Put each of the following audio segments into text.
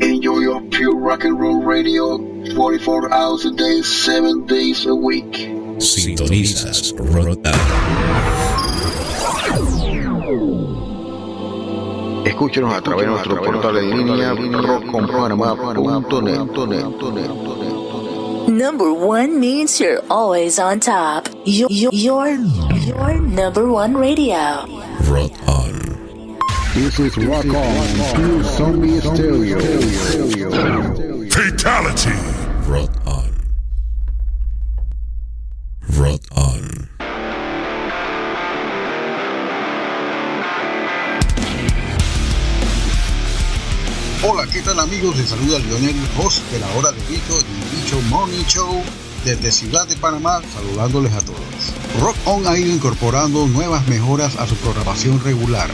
Enjoy your pure rock and roll radio 44 hours a day, 7 days a week. Sintonizas Rotan. Escúchenos a través de nuestro portal en línea rockconpanamá.net. Number one means you're always on top. Your, your, your, your number one radio. Rock on. This is Rock On, Pure Zombie Stereo. Fatality. Rock on. Rock on. Hola, ¿qué tal amigos? Les saluda Lionel, host de la hora de bicho del Bicho Morning Show desde Ciudad de Panamá, saludándoles a todos. Rock On ha ido incorporando nuevas mejoras a su programación regular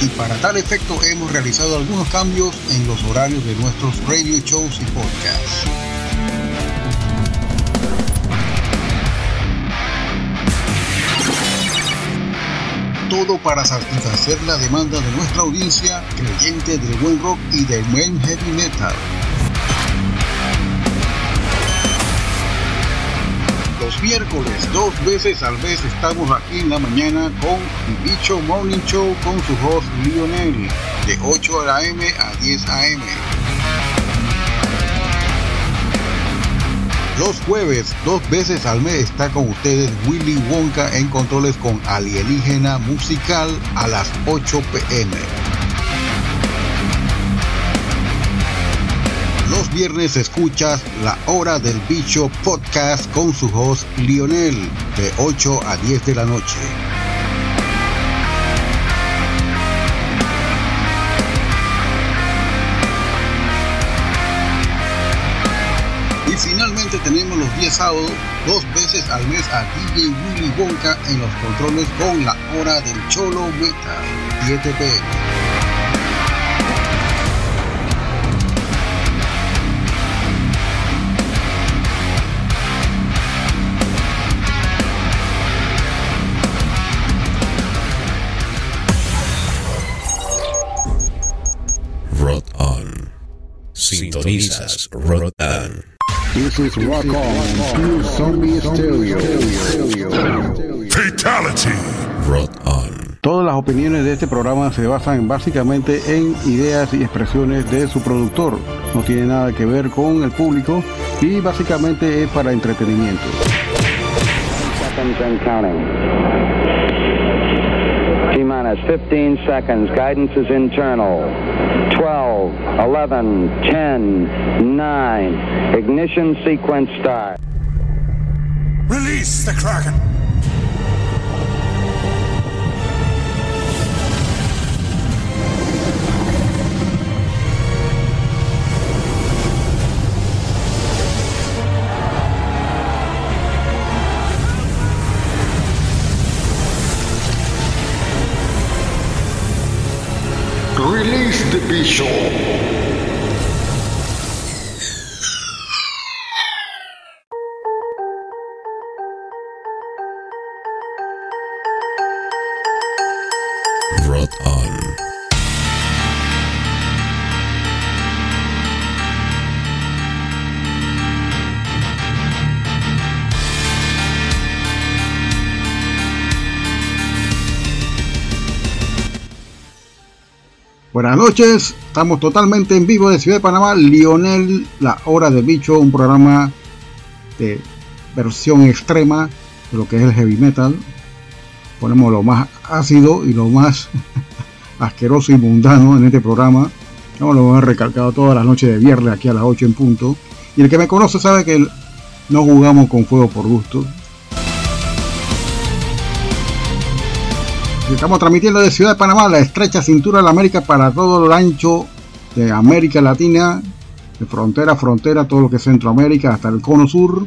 y para tal efecto hemos realizado algunos cambios en los horarios de nuestros radio shows y podcasts. todo para satisfacer la demanda de nuestra audiencia creyente del buen rock y del buen heavy metal. Los miércoles, dos veces al mes, estamos aquí en la mañana con Bicho Morning Show con su host Lionel, de 8 a.m. a 10 a.m. Los jueves, dos veces al mes, está con ustedes Willy Wonka en controles con Alienígena Musical a las 8 pm. Viernes escuchas La Hora del Bicho podcast con su host Lionel de 8 a 10 de la noche. Y finalmente tenemos los días sábados, dos veces al mes a DJ Willy Wonka en los controles con la hora del Cholo Metal, 7 pm. Sintonizas Rotan. This is Rock On, Zombie Stereo. Fatality. Rock on. Todas las opiniones de este programa se basan básicamente en ideas y expresiones de su productor. No tiene nada que ver con el público y básicamente es para entretenimiento. seconds and counting. T minus 15 seconds. Guidance is internal. 12, 11, 10, 9. Ignition sequence start. Release the Kraken. Release the Bishop. Rock on. Buenas noches, estamos totalmente en vivo de Ciudad de Panamá. Lionel, la hora del bicho, un programa de versión extrema de lo que es el heavy metal. Ponemos lo más ácido y lo más asqueroso y mundano en este programa. No lo hemos recalcado todas las noches de viernes aquí a las 8 en punto. Y el que me conoce sabe que no jugamos con fuego por gusto. Estamos transmitiendo de Ciudad de Panamá, la estrecha cintura de la América para todo el ancho de América Latina, de frontera a frontera, todo lo que es Centroamérica, hasta el cono sur.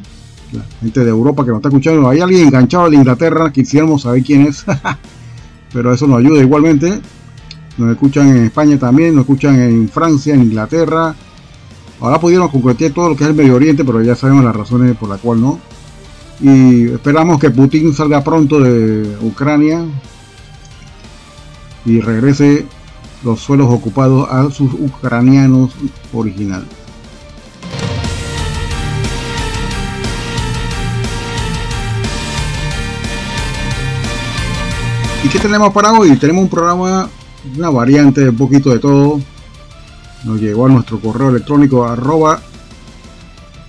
La gente de Europa que nos está escuchando, hay alguien enganchado de Inglaterra, quisiéramos saber quién es, pero eso nos ayuda igualmente. Nos escuchan en España también, nos escuchan en Francia, en Inglaterra. Ahora pudieron concretar todo lo que es el Medio Oriente, pero ya sabemos las razones por las cuales no. Y esperamos que Putin salga pronto de Ucrania y regrese los suelos ocupados a sus ucranianos originales. ¿Y qué tenemos para hoy? Tenemos un programa, una variante, un poquito de todo. Nos llegó a nuestro correo electrónico arroba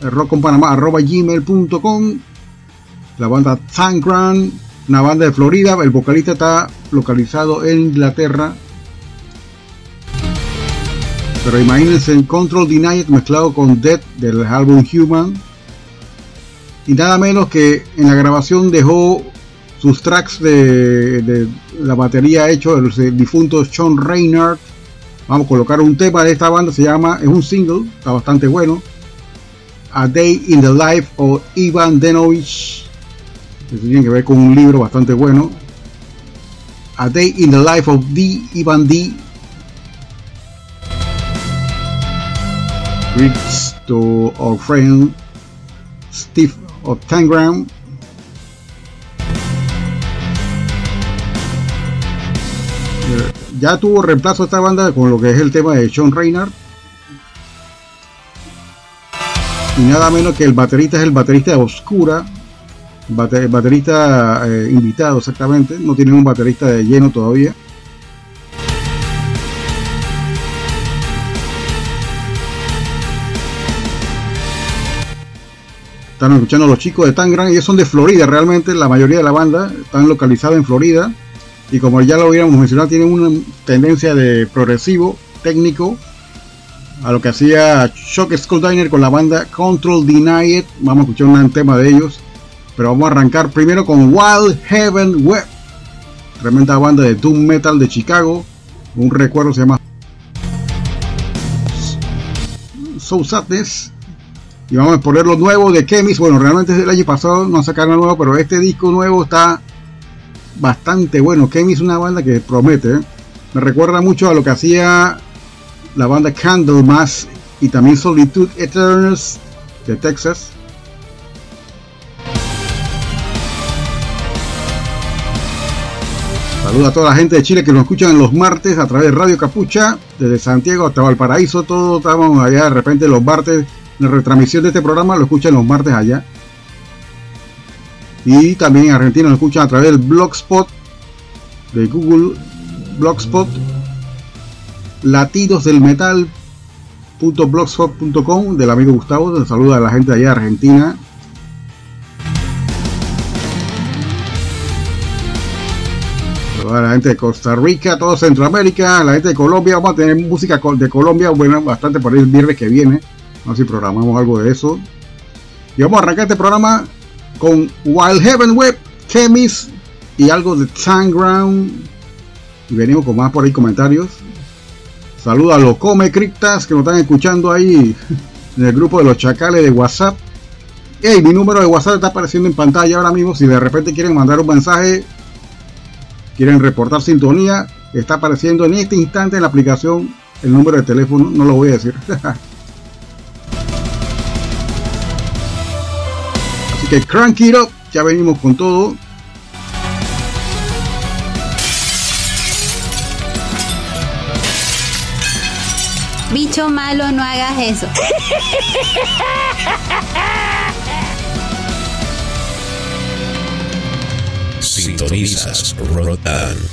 arroba gmail.com la banda Thankran, una banda de Florida, el vocalista está localizado en Inglaterra. Pero imagínense en Control Denied mezclado con Dead del álbum Human. Y nada menos que en la grabación dejó sus tracks de, la batería hecho el, difunto Sean Reynard. Vamos a colocar un tema de esta banda, se llama, es un single, está bastante bueno. A Day in the Life of Ivan Denovich. Que tiene que ver con un libro bastante bueno. A Day in the Life of D. Ivan D. Greets to our friend Steve of Tangram. ya tuvo reemplazo esta banda con lo que es el tema de Sean Reynard. Y nada menos que el baterista es el baterista de Oscura, baterista eh, invitado exactamente, no tiene un baterista de lleno todavía. Están escuchando los chicos de Tangram, ellos son de Florida realmente, la mayoría de la banda están localizados en Florida. Y como ya lo habíamos mencionado, tienen una tendencia de progresivo, técnico, a lo que hacía Shock Diner con la banda Control Denied. Vamos a escuchar un tema de ellos, pero vamos a arrancar primero con Wild Heaven Web, tremenda banda de doom metal de Chicago. Un recuerdo se llama So Sadness. Y vamos a poner lo nuevo de Chemis. Bueno, realmente el año pasado no sacaron nuevo, pero este disco nuevo está bastante bueno. Kemi es una banda que promete. ¿eh? Me recuerda mucho a lo que hacía la banda Candlemas y también Solitude Eternals de Texas. Saluda a toda la gente de Chile que nos escuchan los martes a través de Radio Capucha, desde Santiago hasta Valparaíso, todos estamos allá de repente los martes, la retransmisión de este programa lo escuchan los martes allá. Y también en Argentina nos escuchan a través del blogspot de Google Blogspot latidos del metal .blogspot.com del amigo Gustavo, saluda a la gente de allá de Argentina. La gente de Costa Rica, todo Centroamérica, la gente de Colombia, vamos a tener música de Colombia, bueno, bastante por el viernes que viene, vamos a si programamos algo de eso. Y vamos a arrancar este programa con Wild Heaven Web, Chemis y algo de Tanground. Y venimos con más por ahí comentarios. Saludos a los Come Criptas que nos están escuchando ahí en el grupo de los chacales de WhatsApp. Hey, mi número de WhatsApp está apareciendo en pantalla ahora mismo. Si de repente quieren mandar un mensaje, quieren reportar sintonía, está apareciendo en este instante en la aplicación el número de teléfono. No lo voy a decir. que crank it up, ya venimos con todo. Bicho malo, no hagas eso. Sintonizas Rotan.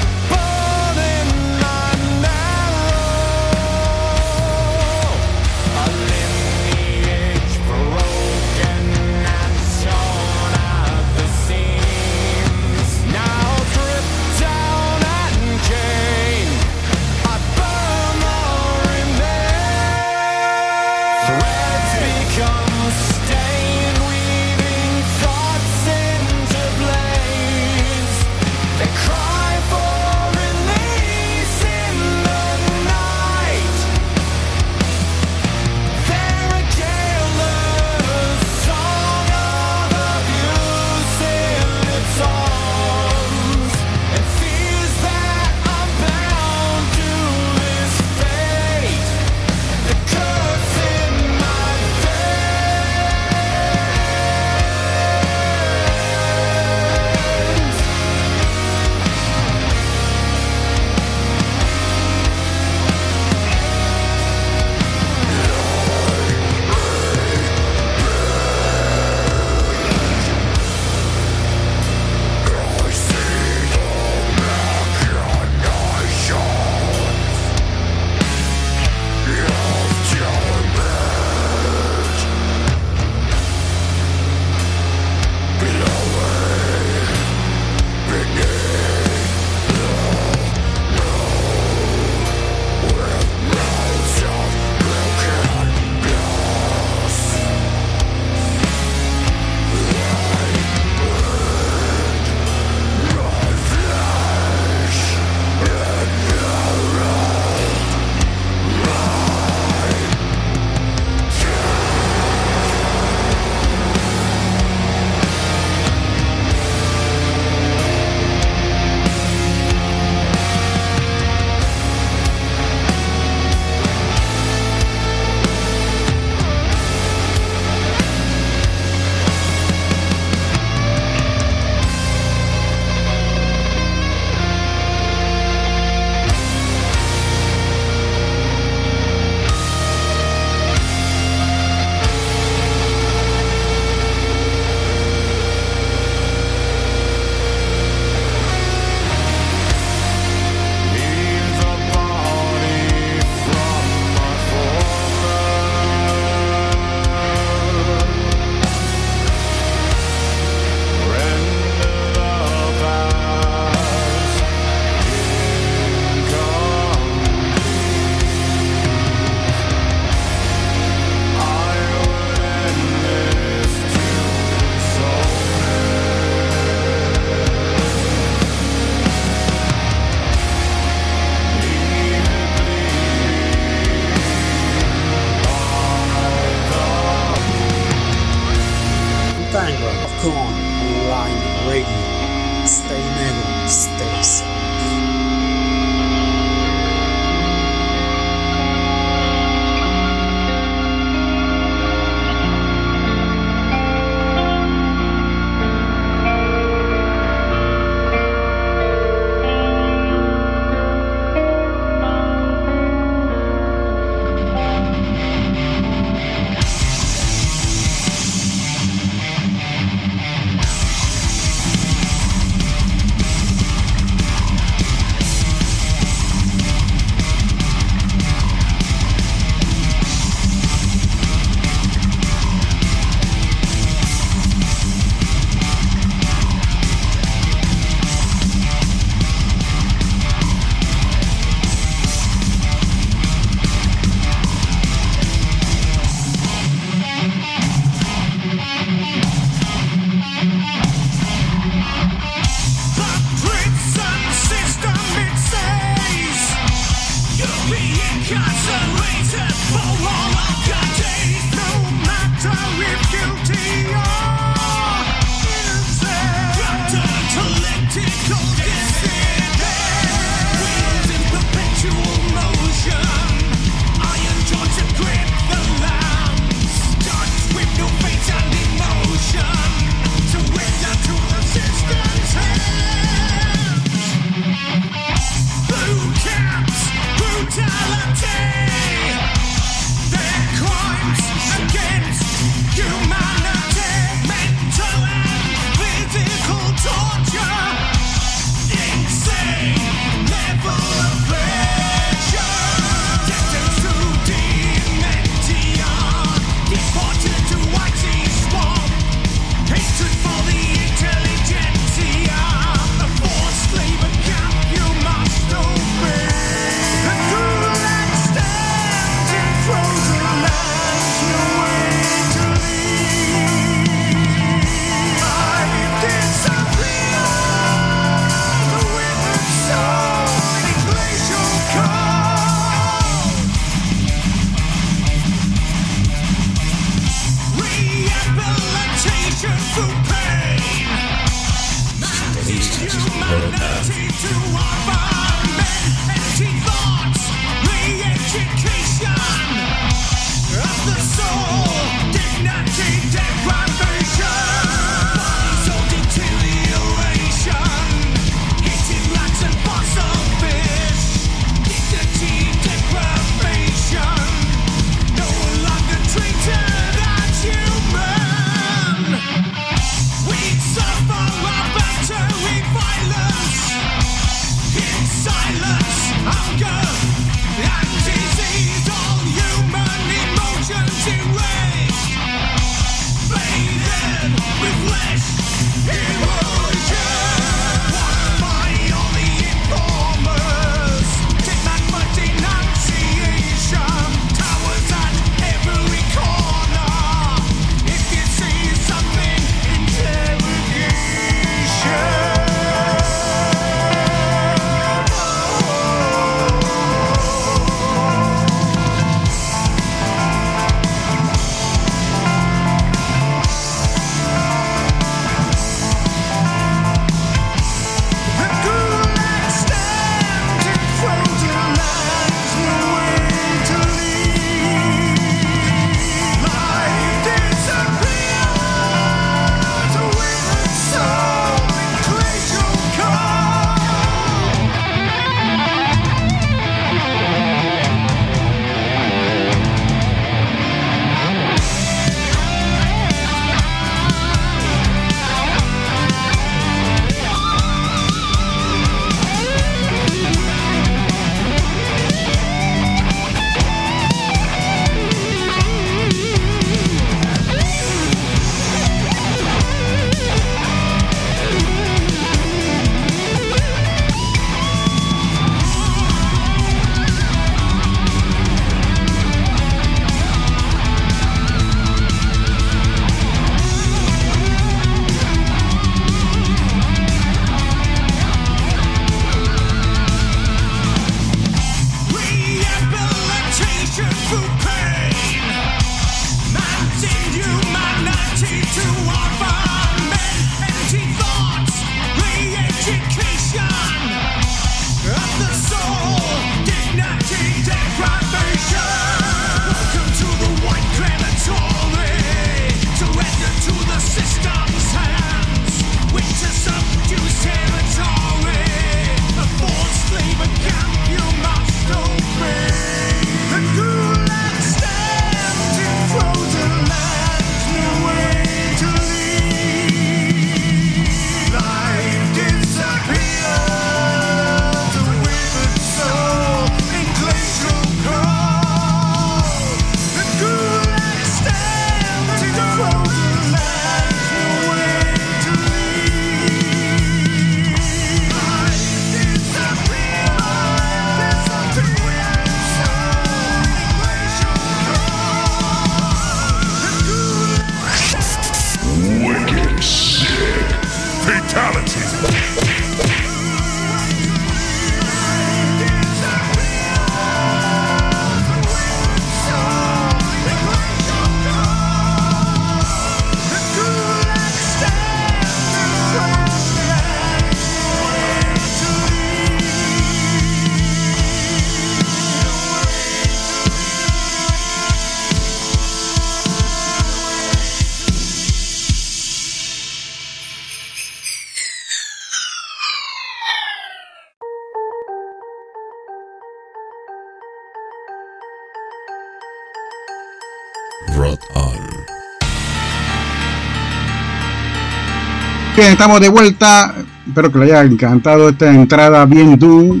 Estamos de vuelta. Espero que les haya encantado esta entrada bien Doom.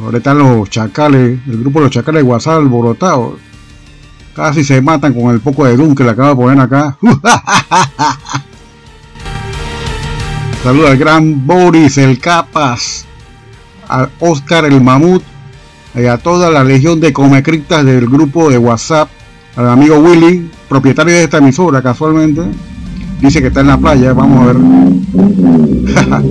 Ahora están los chacales, el grupo de los chacales de WhatsApp alborotados. Casi se matan con el poco de Doom que le acabo de poner acá. Saludos al gran Boris, el Capas, a Oscar el Mamut y a toda la legión de comecriptas del grupo de WhatsApp, al amigo Willy, propietario de esta emisora casualmente. Dice que está en la playa, vamos a ver.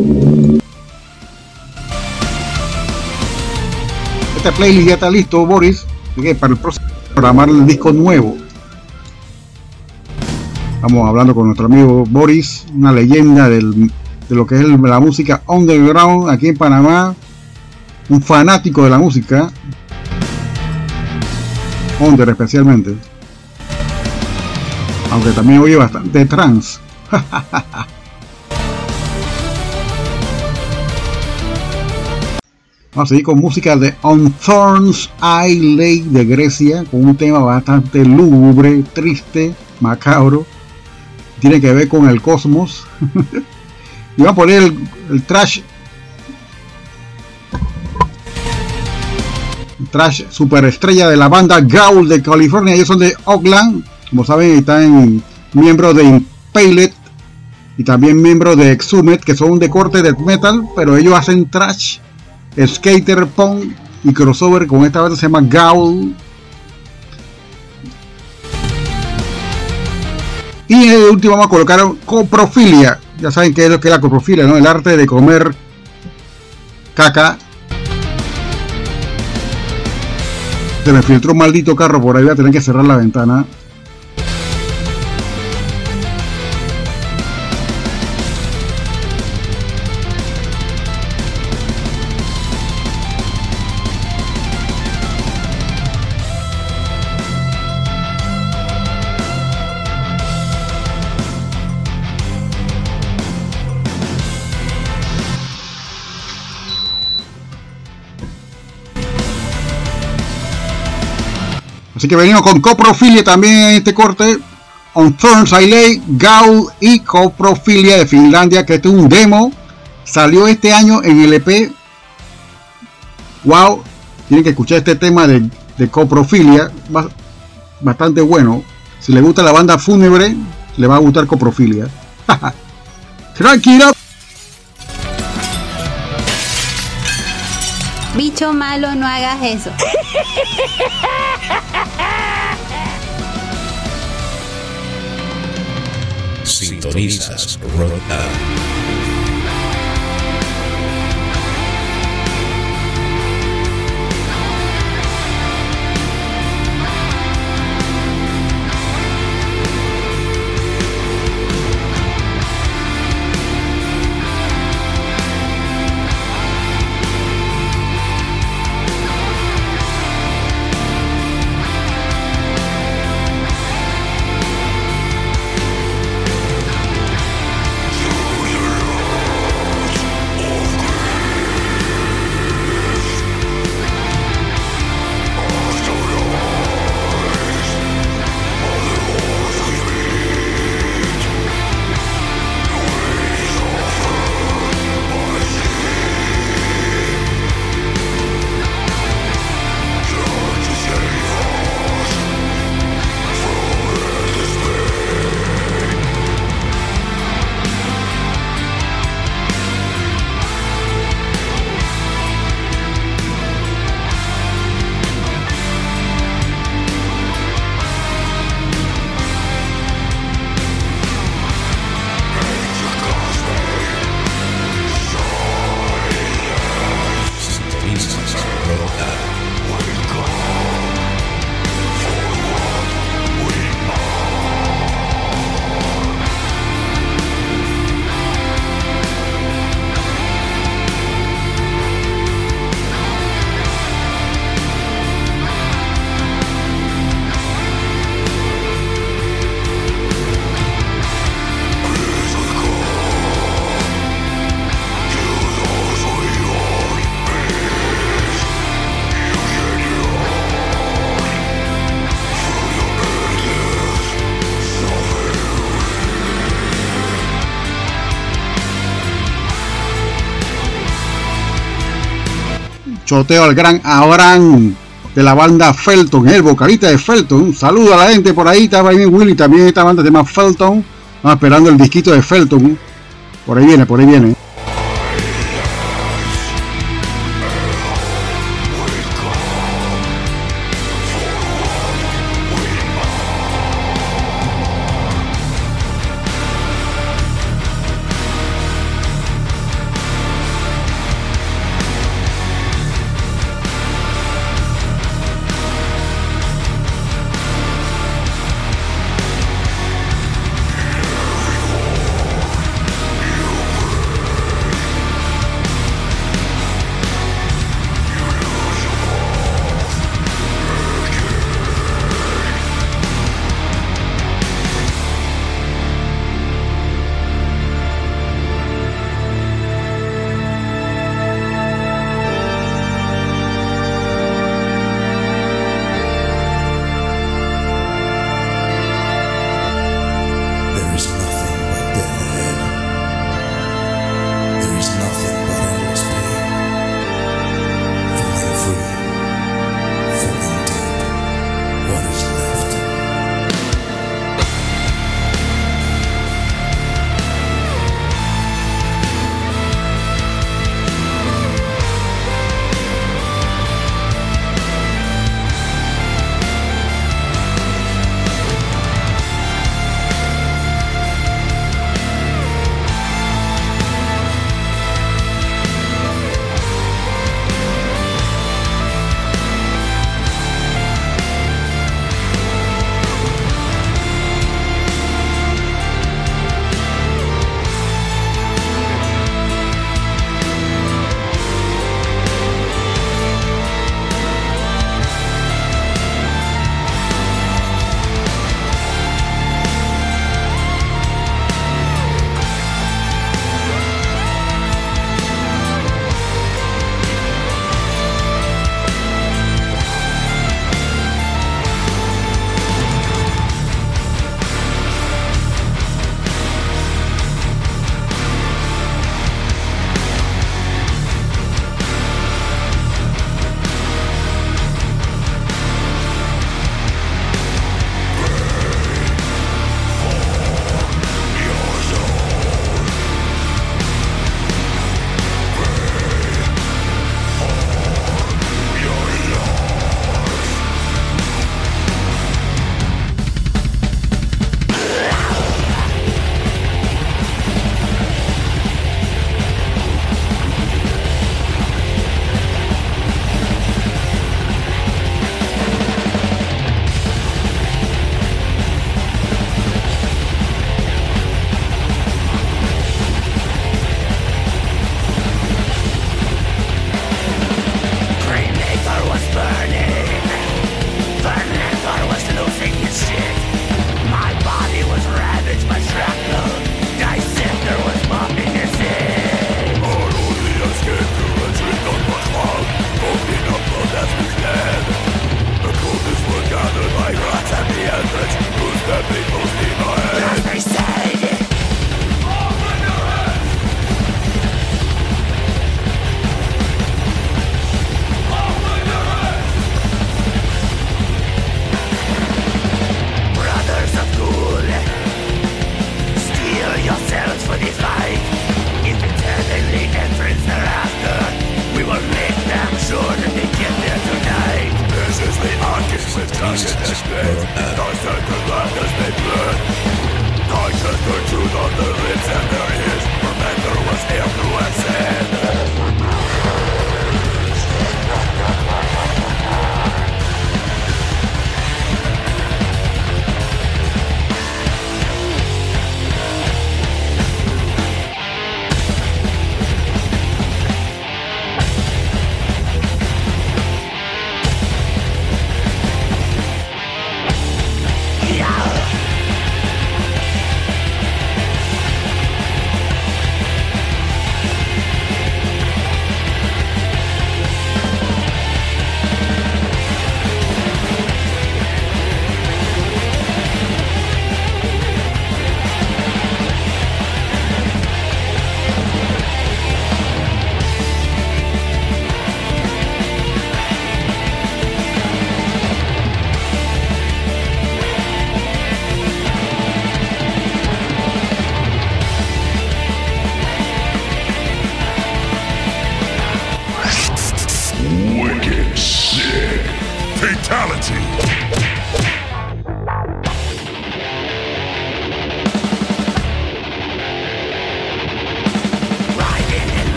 este playlist ya está listo, Boris. Para el próximo programar el disco nuevo. Estamos hablando con nuestro amigo Boris, una leyenda del- de lo que es la música underground aquí en Panamá, un fanático de la música, under especialmente, aunque también oye bastante trance. Vamos a seguir con música de On Thorns I Lay de Grecia, con un tema bastante lúgubre, triste, macabro. Tiene que ver con el cosmos. y vamos a poner el, trash. Trash superestrella de la banda Gaul de California. Ellos son de Oakland. Como saben, están miembros de Impaled y también miembros de Exhumed, que son de corte de metal, pero ellos hacen trash skater, punk y crossover con esta banda se llama Gaul. Y de último vamos a colocar coprofilia. Ya saben qué es lo que es la coprofilia, ¿no? El arte de comer caca. Se me filtró un maldito carro por ahí, voy a tener que cerrar la ventana. Así que venimos con coprofilia también en este corte. On Thorns I Lay, Gaul y coprofilia de Finlandia, que este es un demo. Salió este año en el EP. Wow, tienen que escuchar este tema de, de coprofilia. ba- Bastante bueno. Si les gusta la banda fúnebre, le va a gustar coprofilia. Up. Bicho malo, no hagas eso. Sintonizas Rock Choteo al gran Abraham de la banda Felton, el vocalista de Felton. Un saludo a la gente por ahí, estaba ahí Willy, también esta banda se llama Felton. Estamos esperando el disquito de Felton. Por ahí viene, por ahí viene.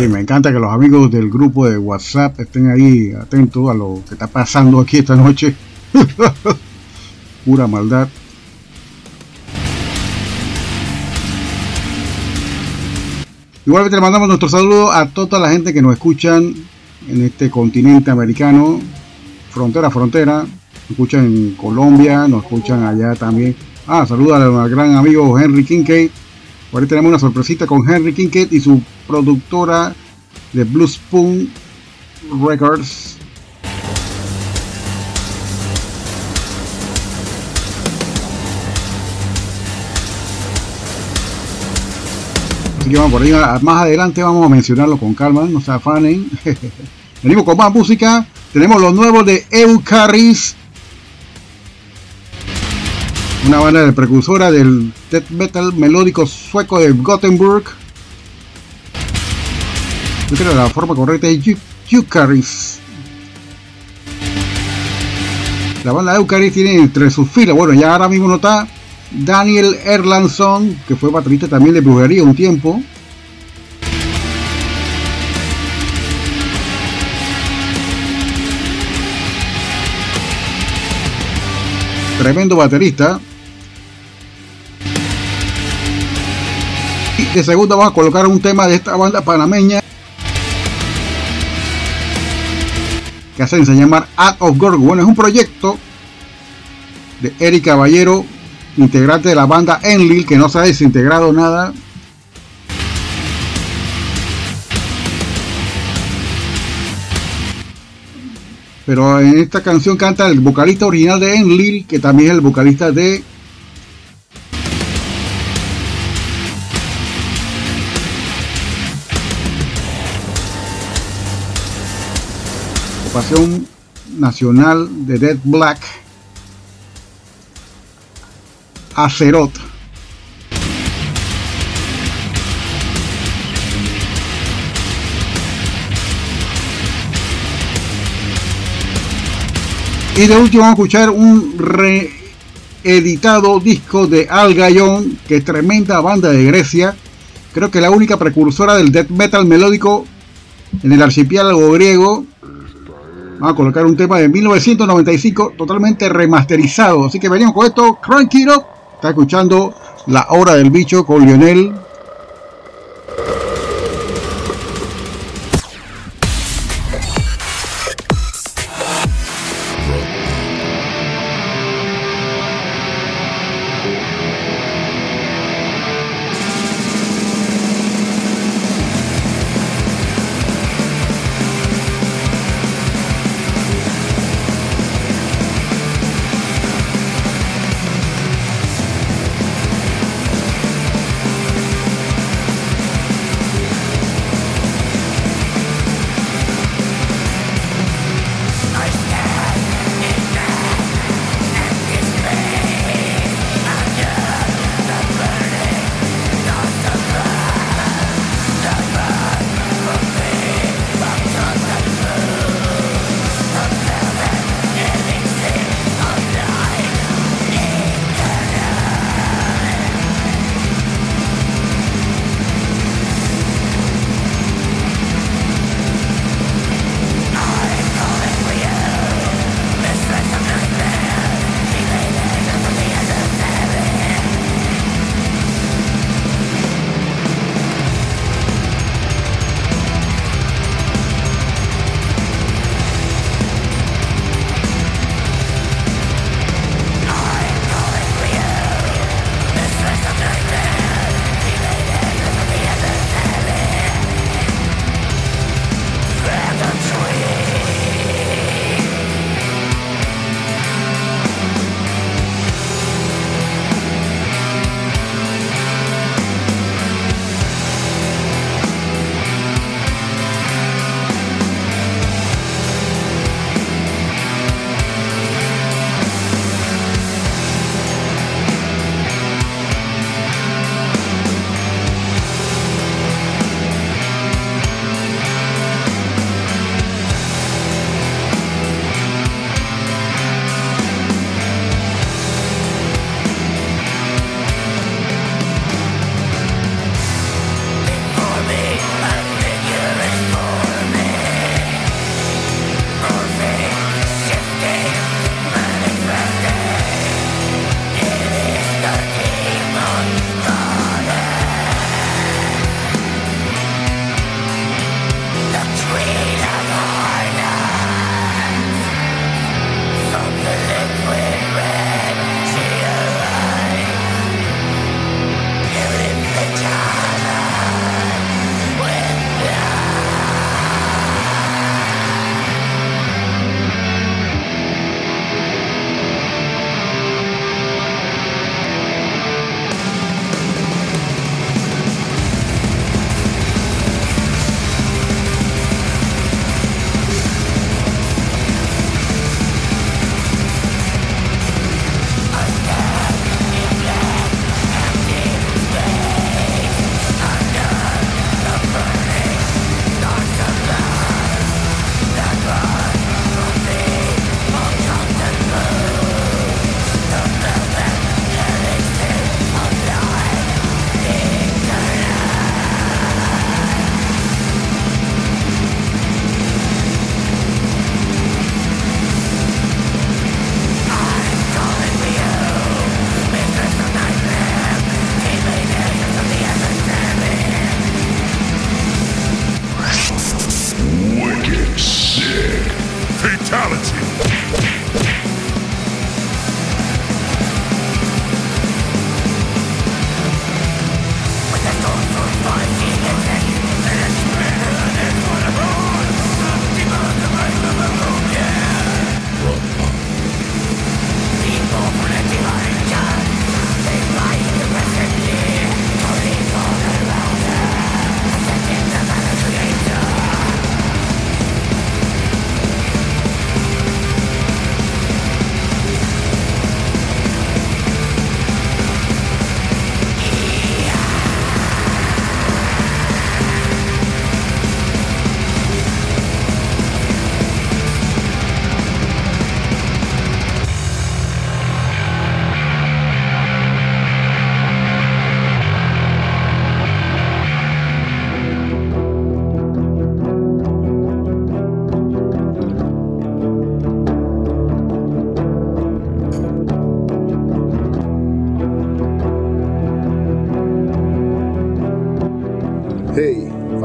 Y me encanta que los amigos del grupo de WhatsApp estén ahí atentos a lo que está pasando aquí esta noche. Pura maldad. Igualmente le mandamos nuestro saludo a toda la gente que nos escuchan en este continente americano, frontera a frontera. Nos escuchan en Colombia, nos escuchan allá también. Ah, saluda al gran amigo Henry Kincaid. Ahora tenemos una sorpresita con Henry Kincaid y su productora de Blue Spoon Records. Así que vamos por ahí, más adelante vamos a mencionarlo con calma, no se afanen. Venimos con más música. Tenemos los nuevos de Eucaris, una banda de precursora del death metal melódico sueco de Gothenburg. La forma correcta es Eu- Eucaris. La banda Eucaris tiene entre sus filas, bueno, ya ahora mismo no está Daniel Erlandson, que fue baterista también de Brujería un tiempo. Tremendo baterista. Y de segundo vamos a colocar un tema de esta banda panameña que hacen se llamar Out of Gorgo. Bueno, es un proyecto de Eric Caballero, integrante de la banda Enlil, que no se ha desintegrado nada. Pero en esta canción canta el vocalista original de Enlil, que también es el vocalista de Nacional de Dead Black, Acerot. Y de último vamos a escuchar un reeditado disco de Al Gallón, que es tremenda banda de Grecia. Creo que la única precursora del death metal melódico en el archipiélago griego. Vamos a colocar un tema de 1995 totalmente remasterizado. Así que venimos con esto. Crank It. Está escuchando La Hora del Bicho con Lionel.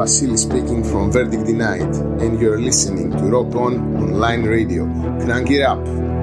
Vasily speaking from Verdict Denied, and you're listening to Rock On Online Radio. Crank it up!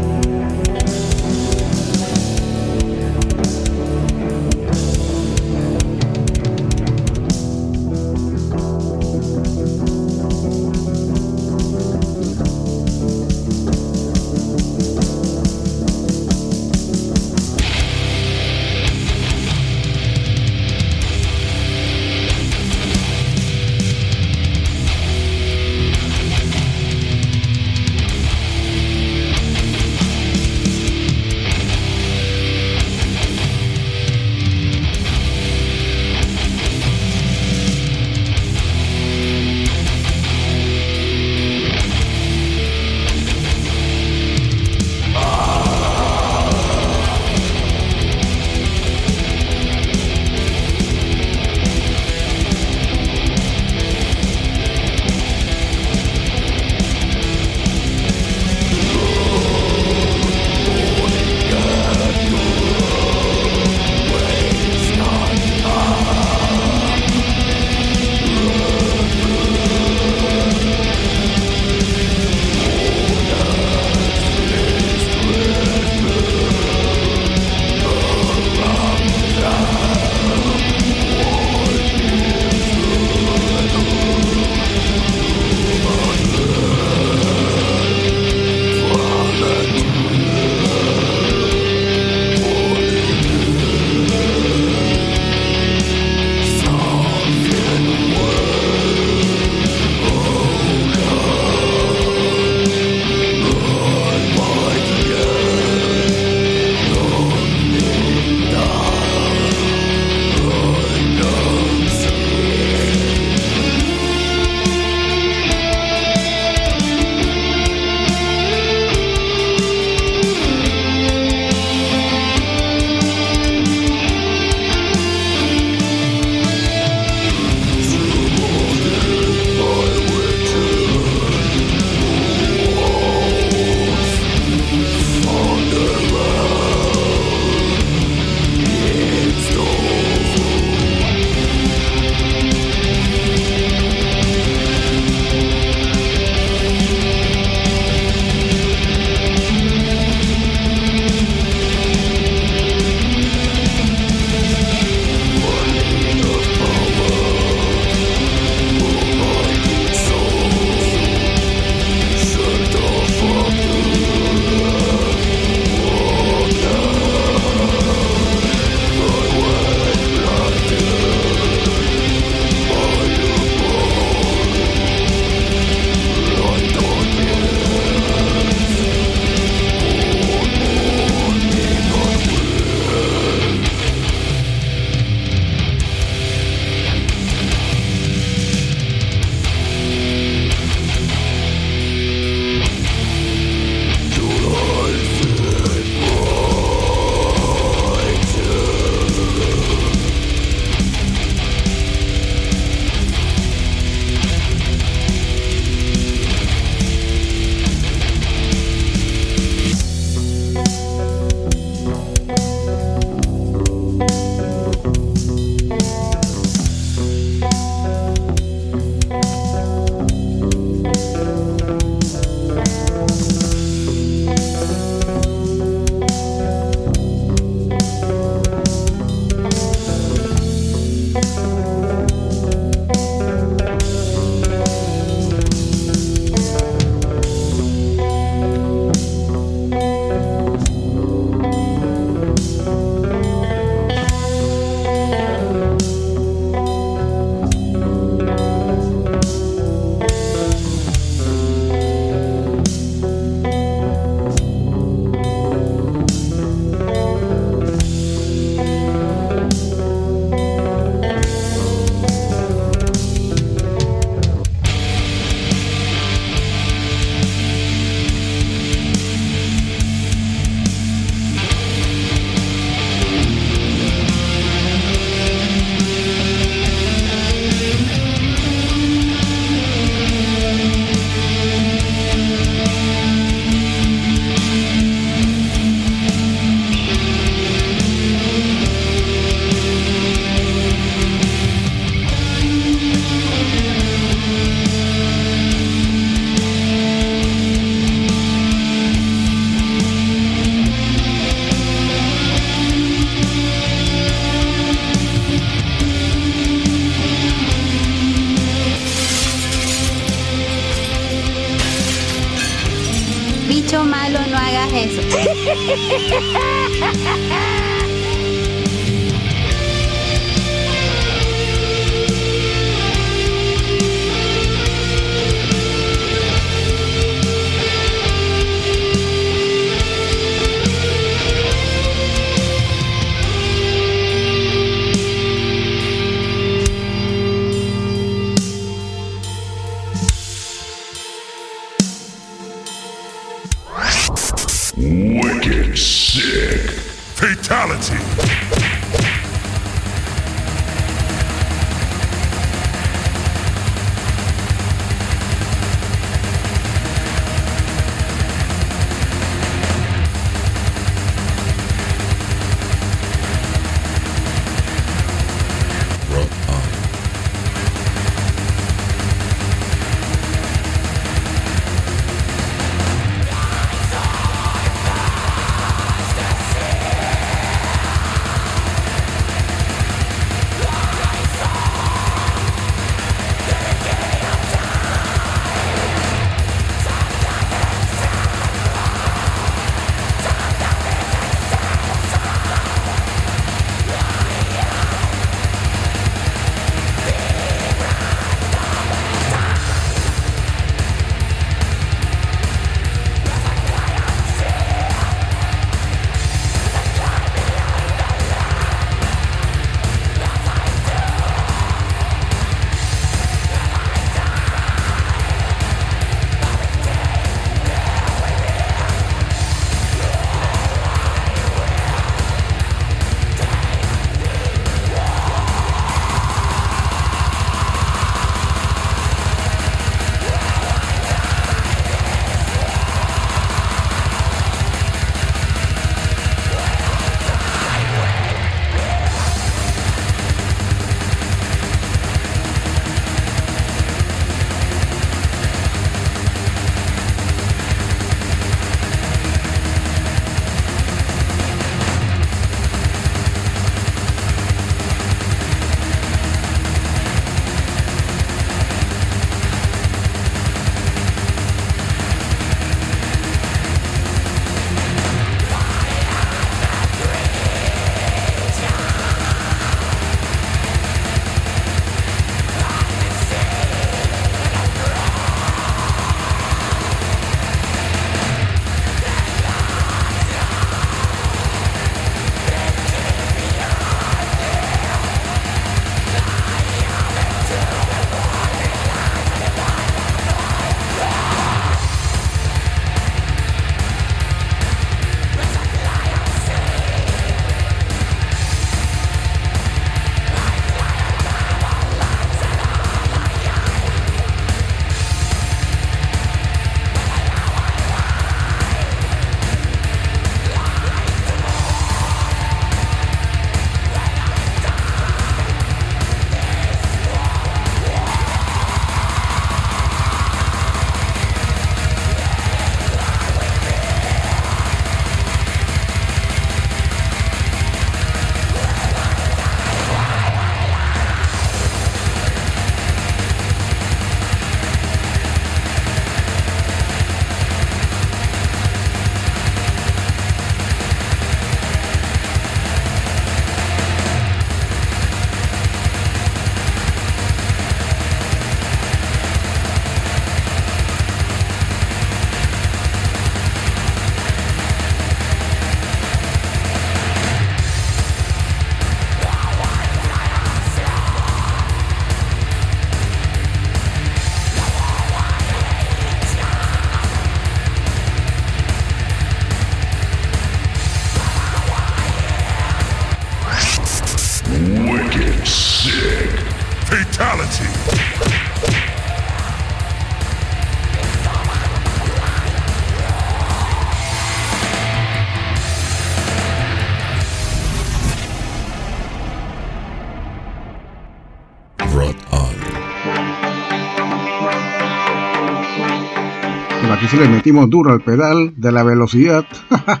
Metimos duro al pedal de la velocidad.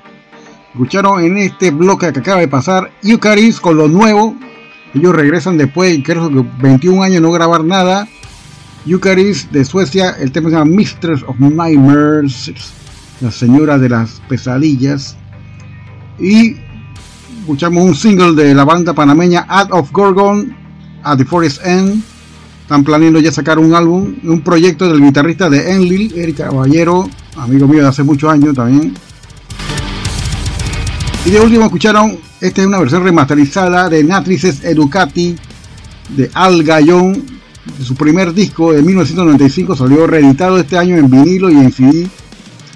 Escucharon en este bloque que acaba de pasar Eucaris con lo nuevo. Ellos regresan después, creo que 21 años no grabar nada. Eucaris de Suecia, el tema se llama Mistress of Nightmares. La señora de las pesadillas. Y escuchamos un single de la banda panameña Out of Gorgon at the Forest End. Están planeando ya sacar un álbum, un proyecto del guitarrista de Enlil, Eric Caballero, amigo mío de hace muchos años también. Y de último escucharon, esta es una versión remasterizada de Natrices Educati de Al Gallón, de su primer disco de 1995, salió reeditado este año en vinilo y en CD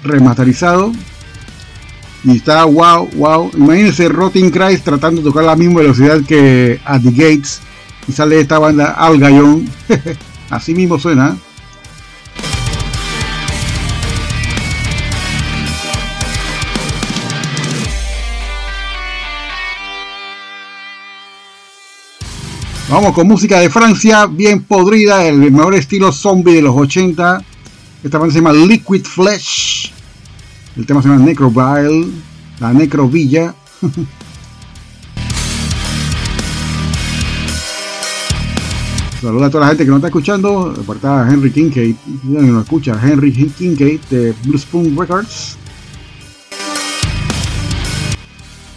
remasterizado. Y está wow, wow. Imagínense Rotting Christ tratando de tocar la misma velocidad que At the Gates. Y sale esta banda Al Gallón. Así mismo suena. Vamos con música de Francia, bien podrida, el mejor estilo zombie de los 80. Esta banda se llama Liquid Flesh. El tema se llama Necroville, la Necrovilla. Saluda a toda la gente que nos está escuchando. Aparte a Henry Kincaid, no nos escucha, Henry Kincaid de Blue Spoon Records.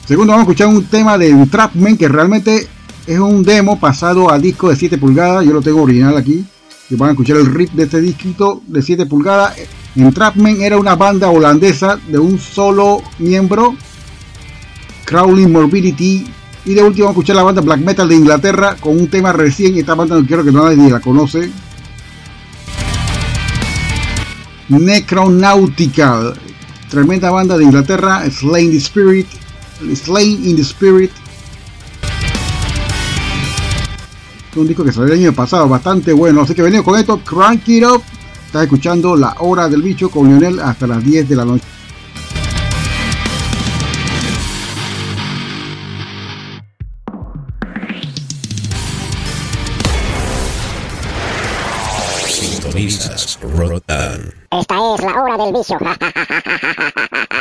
Segundo, vamos a escuchar un tema de Trapman que realmente es un demo pasado a disco de 7 pulgadas. Yo lo tengo original aquí. Y van a escuchar el riff de este disquito de 7 pulgadas. En Trapman era una banda holandesa de un solo miembro, Crawling Morbidity. Y de último escuchar la banda Black Metal de Inglaterra con un tema recién. Esta banda no quiero que nadie la conoce. Necronautical. Tremenda banda de Inglaterra. Slain the Spirit. Slain in the Spirit. un disco que salió el año pasado, bastante bueno. Así que venimos con esto, Crank It Up. Estás escuchando La Hora del Bicho con Lionel hasta las 10 de la noche. Esta es la hora del vicio.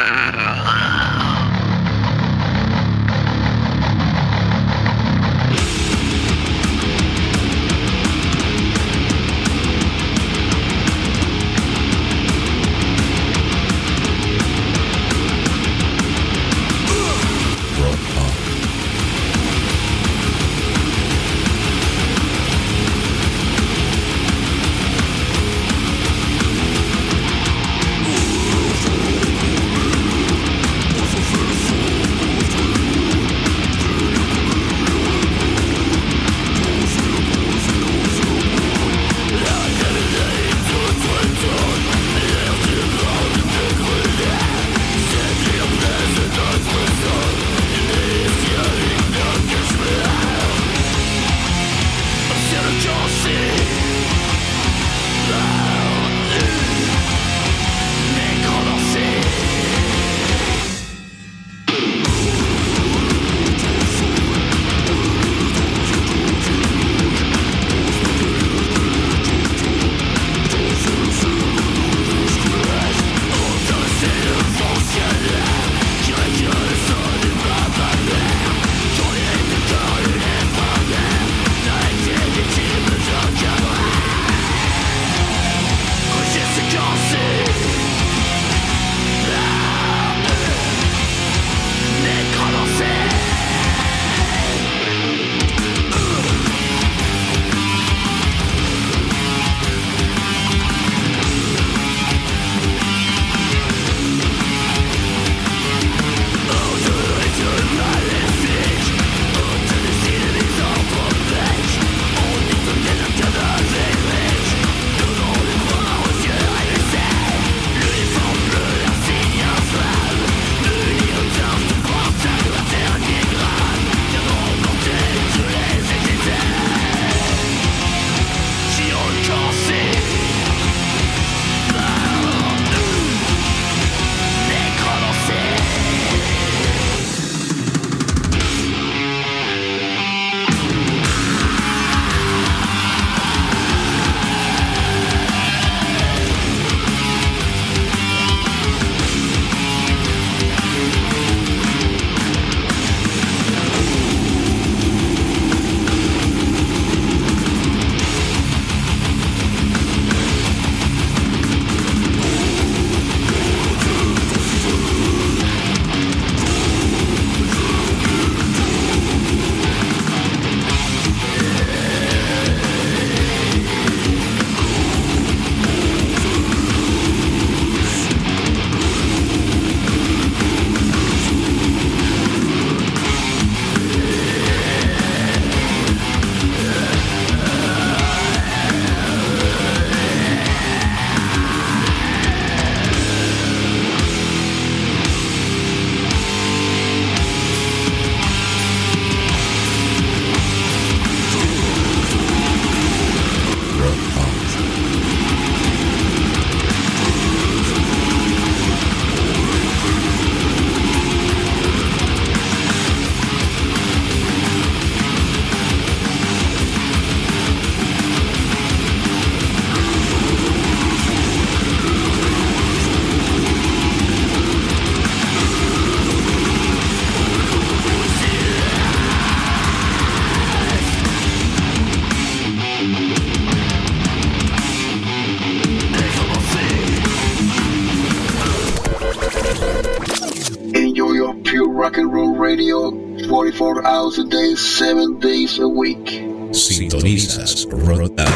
Sintonizas Rotan.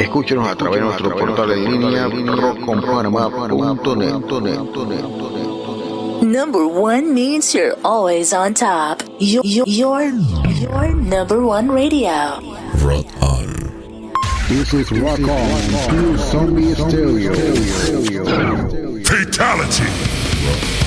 Escúchenos a través de nuestro portal en línea rockconpanamá.net. Number one means you're always on top. Your, your, your, your number one radio. Rock on. This is Rock On, Pure Zombie Stereo. Fatality.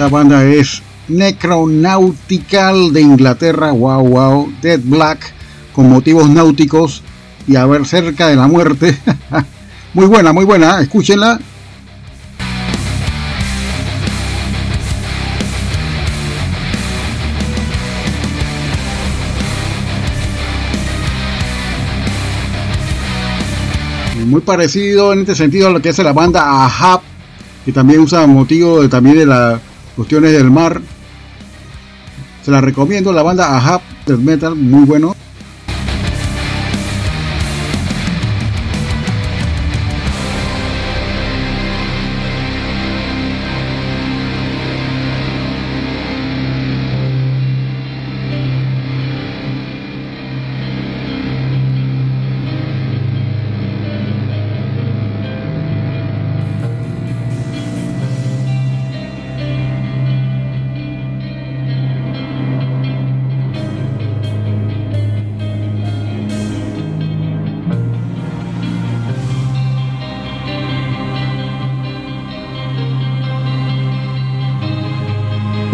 Esta banda es Necronautical de Inglaterra, wow, wow, Dead Black, con motivos náuticos y a ver cerca de la muerte. muy buena, muy buena, escúchenla. Muy parecido en este sentido a lo que hace la banda Ahab, que también usa motivo también de las cuestiones del mar. Se la recomiendo, la banda Ahab del metal, muy bueno.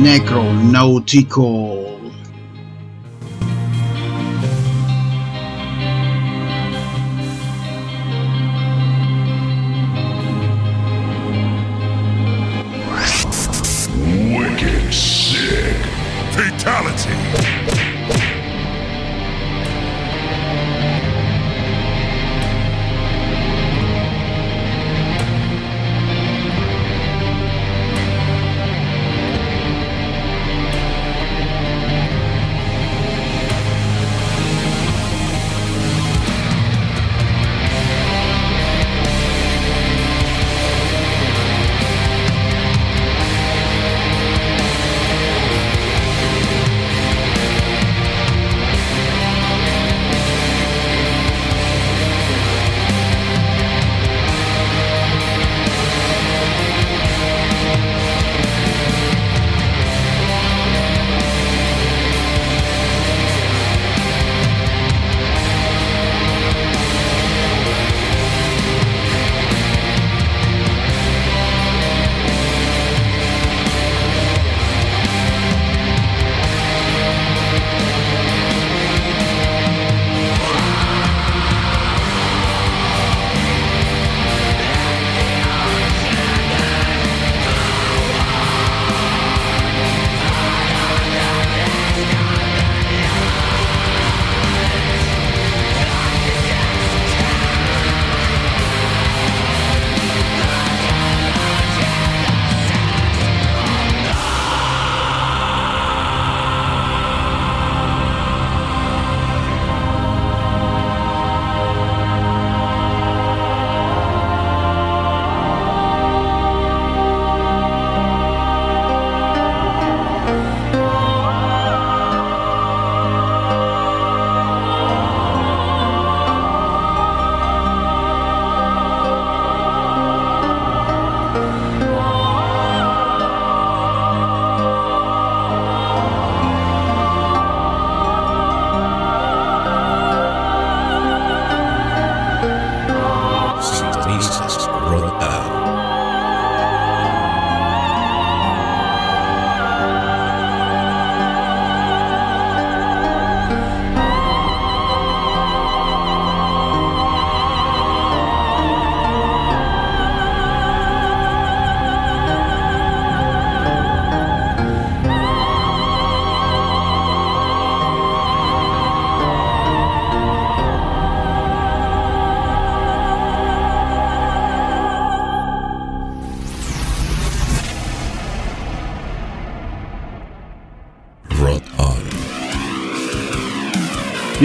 Necronautical.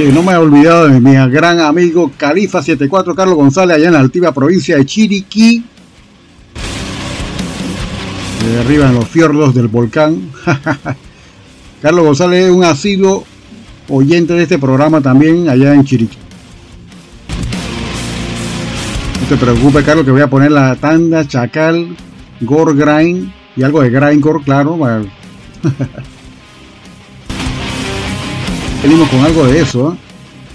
No me he olvidado de mi gran amigo Califa74 Carlos González allá en la altiva provincia de Chiriquí. De arriba en los fiordos del volcán. Carlos González es un asiduo oyente de este programa también allá en Chiriquí. No te preocupes, Carlos, que voy a poner la tanda, chacal, gore grind y algo de grindcore, claro. venimos con algo de eso. ¿ah?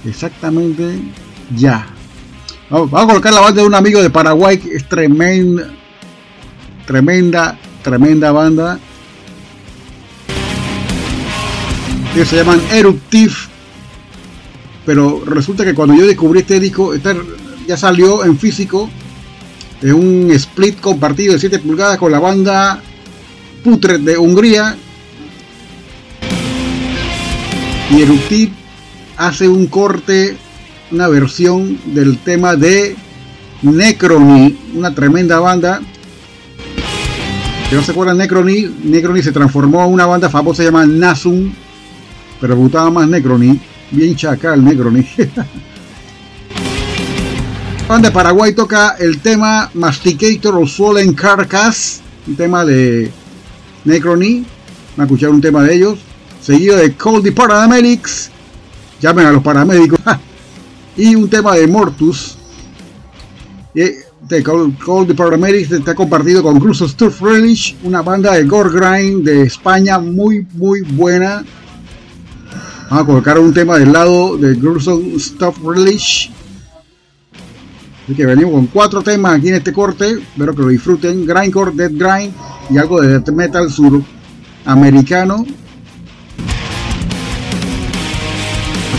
Exactamente ya. Vamos, a colocar la banda de un amigo de Paraguay que es tremenda, tremenda, tremenda banda. Ellos se llaman Eruptive. Pero resulta que cuando yo descubrí este disco, este ya salió en físico. Es un split compartido de 7 pulgadas con la banda Putre de Hungría, y Eruptive hace un corte, una versión del tema de Necrony, una tremenda banda. Si no se acuerdan Necrony, Necrony se transformó en una banda famosa llamada Nasum, pero me gustaba más Necrony, bien chacal Necrony. banda de Paraguay toca el tema Masticator of Swollen Carcass, un tema de Necrony, van a escuchar un tema de ellos, seguido de Cold Paramedics, llamen a los paramédicos, y un tema de Mortus, de Cold, Paramedics está compartido con Gruesome Stuff Relish, una banda de gore grind de España muy muy buena. Vamos a colocar un tema del lado de Gruesome Stuff Relish. Así que venimos con cuatro temas aquí en este corte. Espero que lo disfruten. Grindcore, Dead Grind y algo de death metal suramericano. Así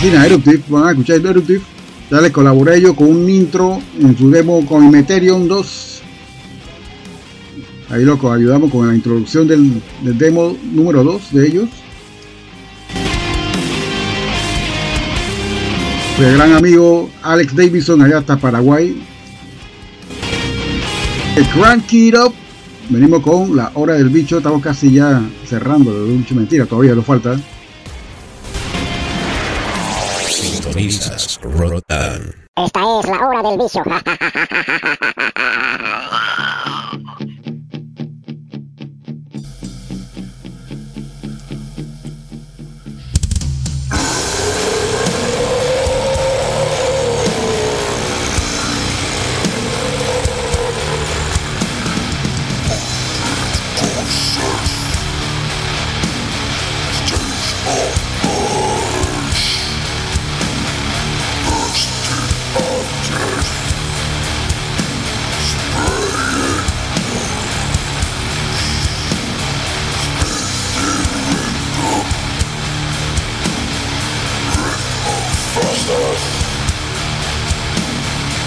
nada, Eruptive. Van a escuchar Eruptive. Ya les colaboré yo con un intro en su demo con Meterion 2. Ahí loco, ayudamos con la introducción del, demo número 2 de ellos. El gran amigo Alex Davidson allá hasta Paraguay. El Crank It Up. Venimos con la hora del bicho. Estamos casi ya cerrando. Mentira, todavía nos falta. Esta es la hora del stuff.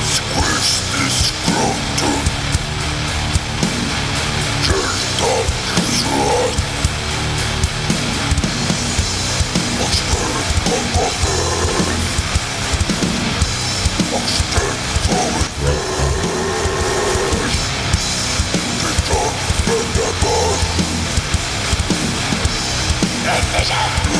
Squeeze this scrotum. Jerked up his rod. Expect a muffin. Expect and never. Nothing.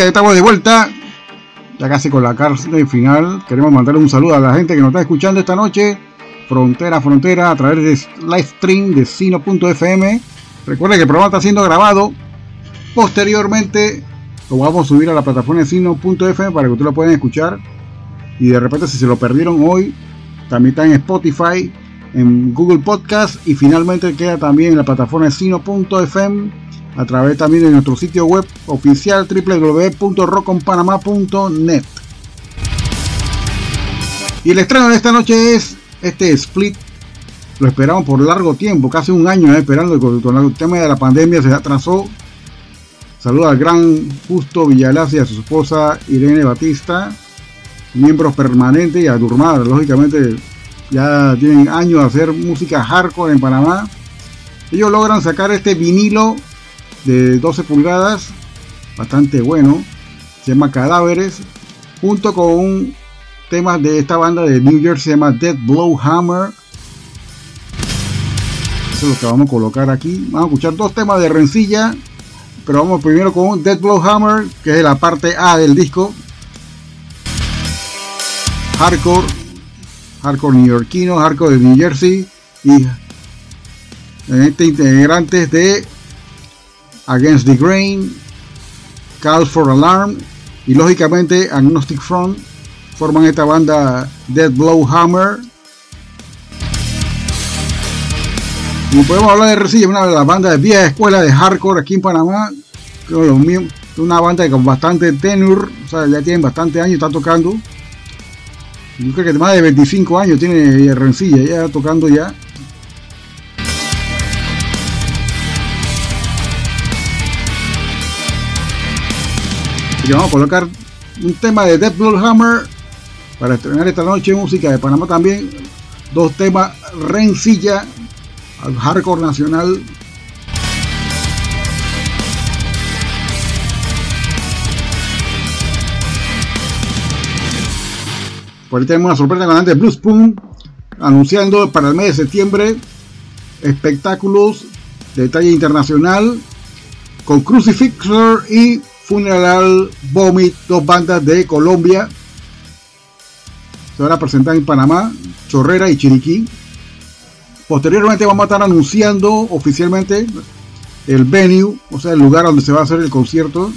Bien, estamos de vuelta. Ya casi con la cárcel final. Queremos mandarle un saludo a la gente que nos está escuchando esta noche. Frontera a frontera a través de live stream de sino.fm. Recuerden que el programa está siendo grabado posteriormente lo vamos a subir a la plataforma de sino.fm para que ustedes lo puedan escuchar. Y de repente si se lo perdieron hoy, también está en Spotify, en Google Podcast y finalmente queda también en la plataforma de sino.fm a través también de nuestro sitio web oficial www.rockonpanamá.net. Y el estreno de esta noche es este split. Lo esperamos por largo tiempo, casi un año eh, esperando y con, el tema de la pandemia se atrasó. Saluda al gran Justo Villalaz y a su esposa Irene Batista, miembros permanentes y a lógicamente ya tienen años de hacer música hardcore en Panamá. Ellos logran sacar este vinilo de 12 pulgadas, bastante bueno, se llama Cadáveres, junto con un tema de esta banda de New Jersey, se llama Dead Blow Hammer. Eso es lo que vamos a colocar aquí. Vamos a escuchar dos temas de rencilla, pero vamos primero con Dead Blow Hammer, que es la parte A del disco. Hardcore, hardcore neoyorquino, hardcore de New Jersey y este integrantes de Against the Grain, Cause for Alarm y lógicamente Agnostic Front forman esta banda Dead Blow Hammer. Y podemos hablar de Resilla, una de las bandas de vieja escuela de hardcore aquí en Panamá. Una banda con bastante tenure, o sea, ya tienen bastante años, está tocando. Yo creo que más de 25 años tiene Rencilla, ya tocando ya. Vamos a colocar un tema de Death Blood Hammer para estrenar esta noche música de Panamá también. Dos temas Rencilla al hardcore nacional. Por ahí tenemos una sorpresa con de Blue Spoon anunciando para el mes de septiembre espectáculos de talla internacional con Crucifixer y Funeral Vomit, dos bandas de Colombia. Se van a presentar en Panamá, Chorrera y Chiriquí. Posteriormente vamos a estar anunciando oficialmente el venue, o sea, el lugar donde se va a hacer el concierto.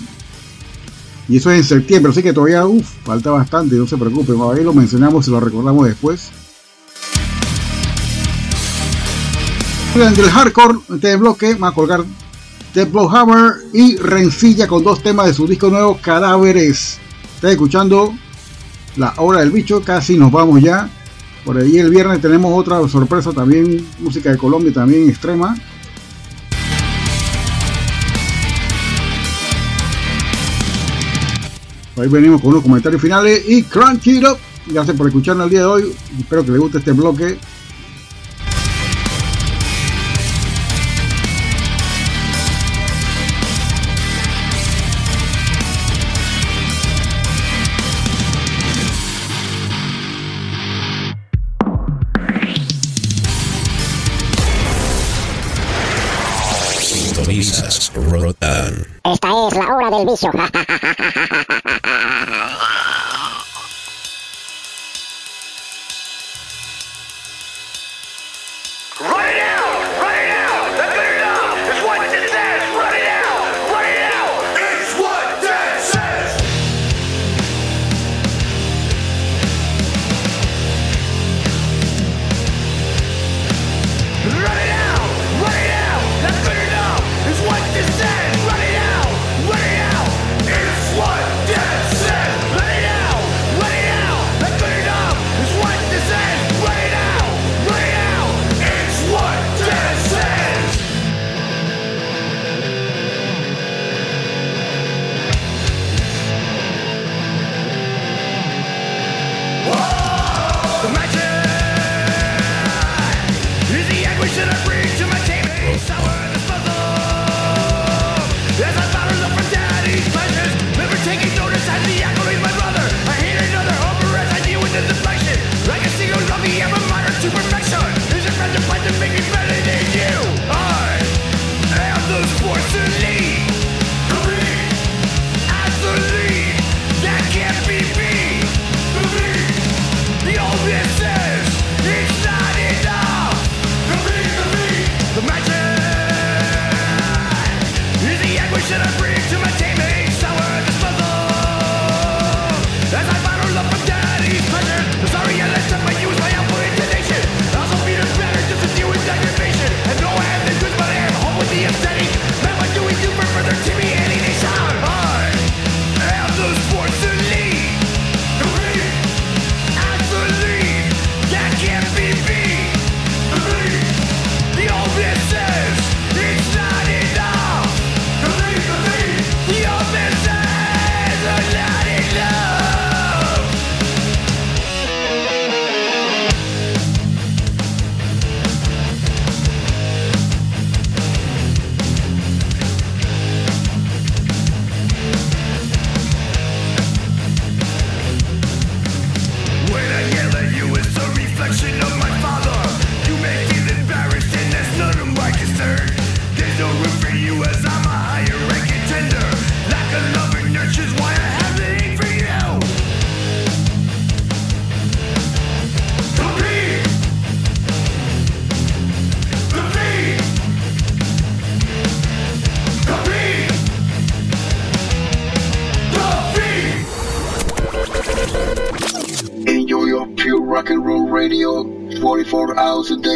Y eso es en septiembre, así que todavía uf, falta bastante, no se preocupen, ahí lo mencionamos y lo recordamos después. Del hardcore, este bloque, va a colgar Death Blow Hammer y Rencilla con dos temas de su disco nuevo, Cadáveres. Está escuchando La Hora del Bicho, casi nos vamos ya. Por ahí el viernes tenemos otra sorpresa también, música de Colombia también extrema. Ahí venimos con unos comentarios finales y Crunch It. Gracias por escucharnos el día de hoy. Espero que les guste este bloque. La hora del vicio.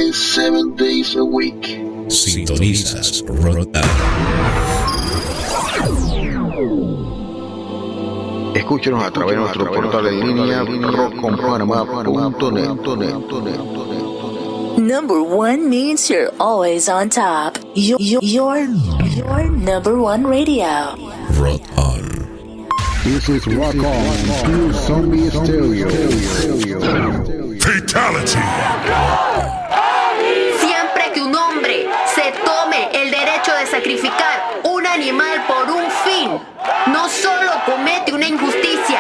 play seven days a week. Sintonizas Rotar. Escúchenos a través de nuestro portal en línea rockconpanamá.net. Number one means you're always on top. You're you're number one radio. Rock on. This is Rock On, through Zombie Stereo. Fatality! sacrificar un animal por un fin. No solo comete una injusticia,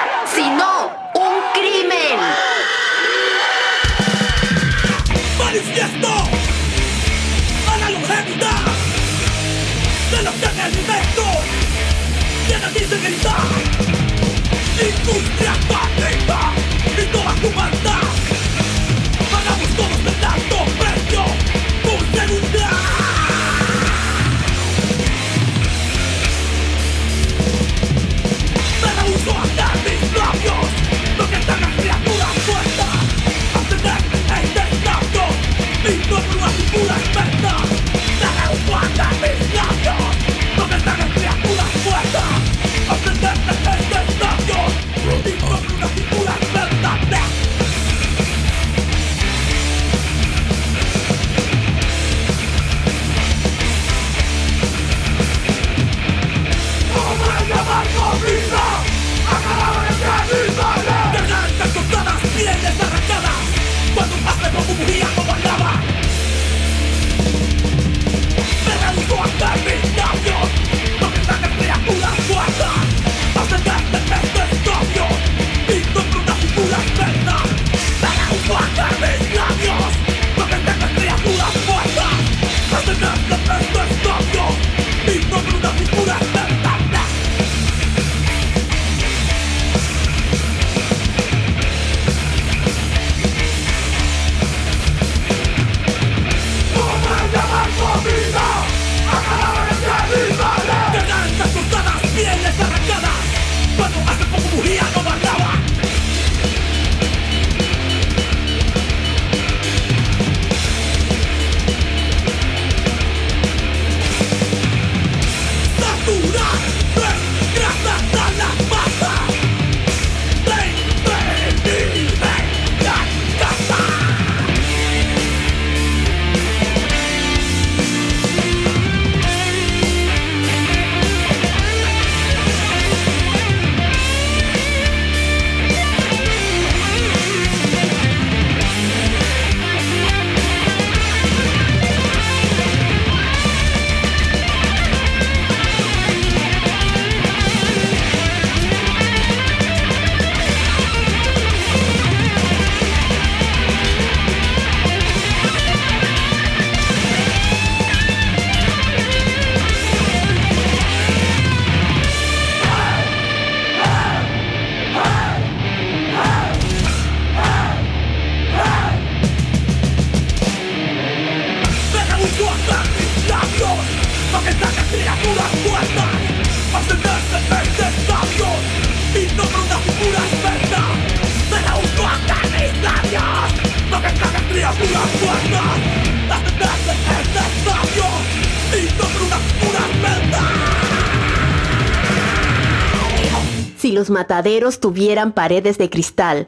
los mataderos tuvieran paredes de cristal,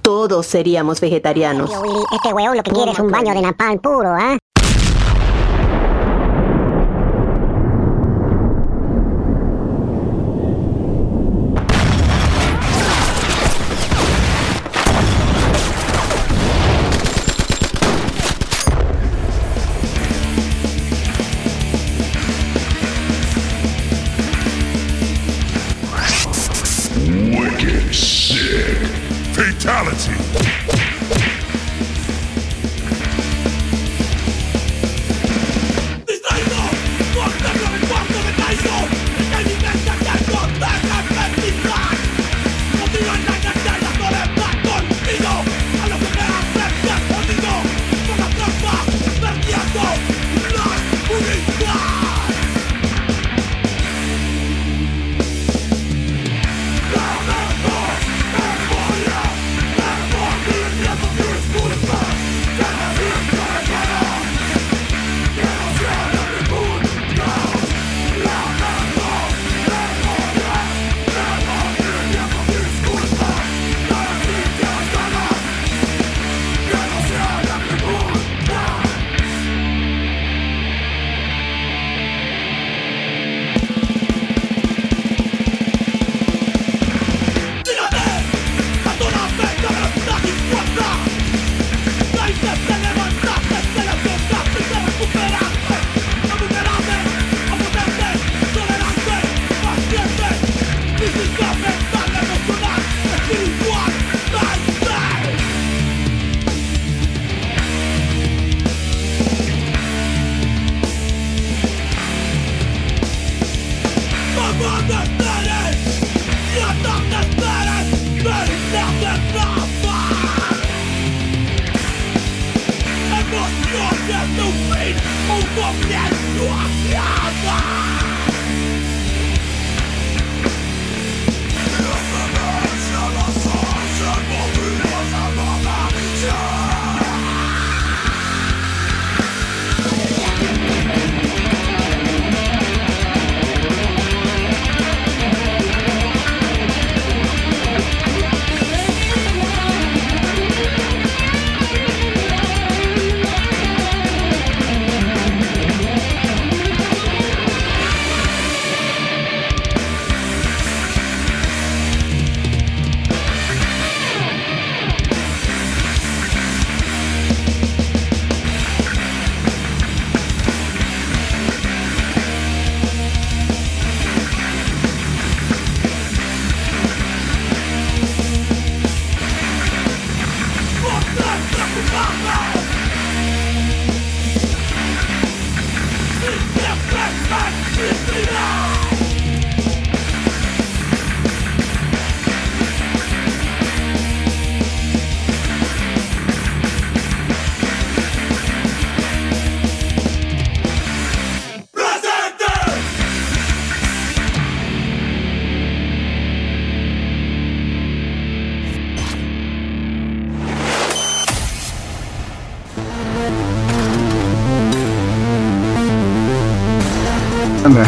todos seríamos vegetarianos. Este weón lo que quiere es un baño de napalm puro, ¿ah?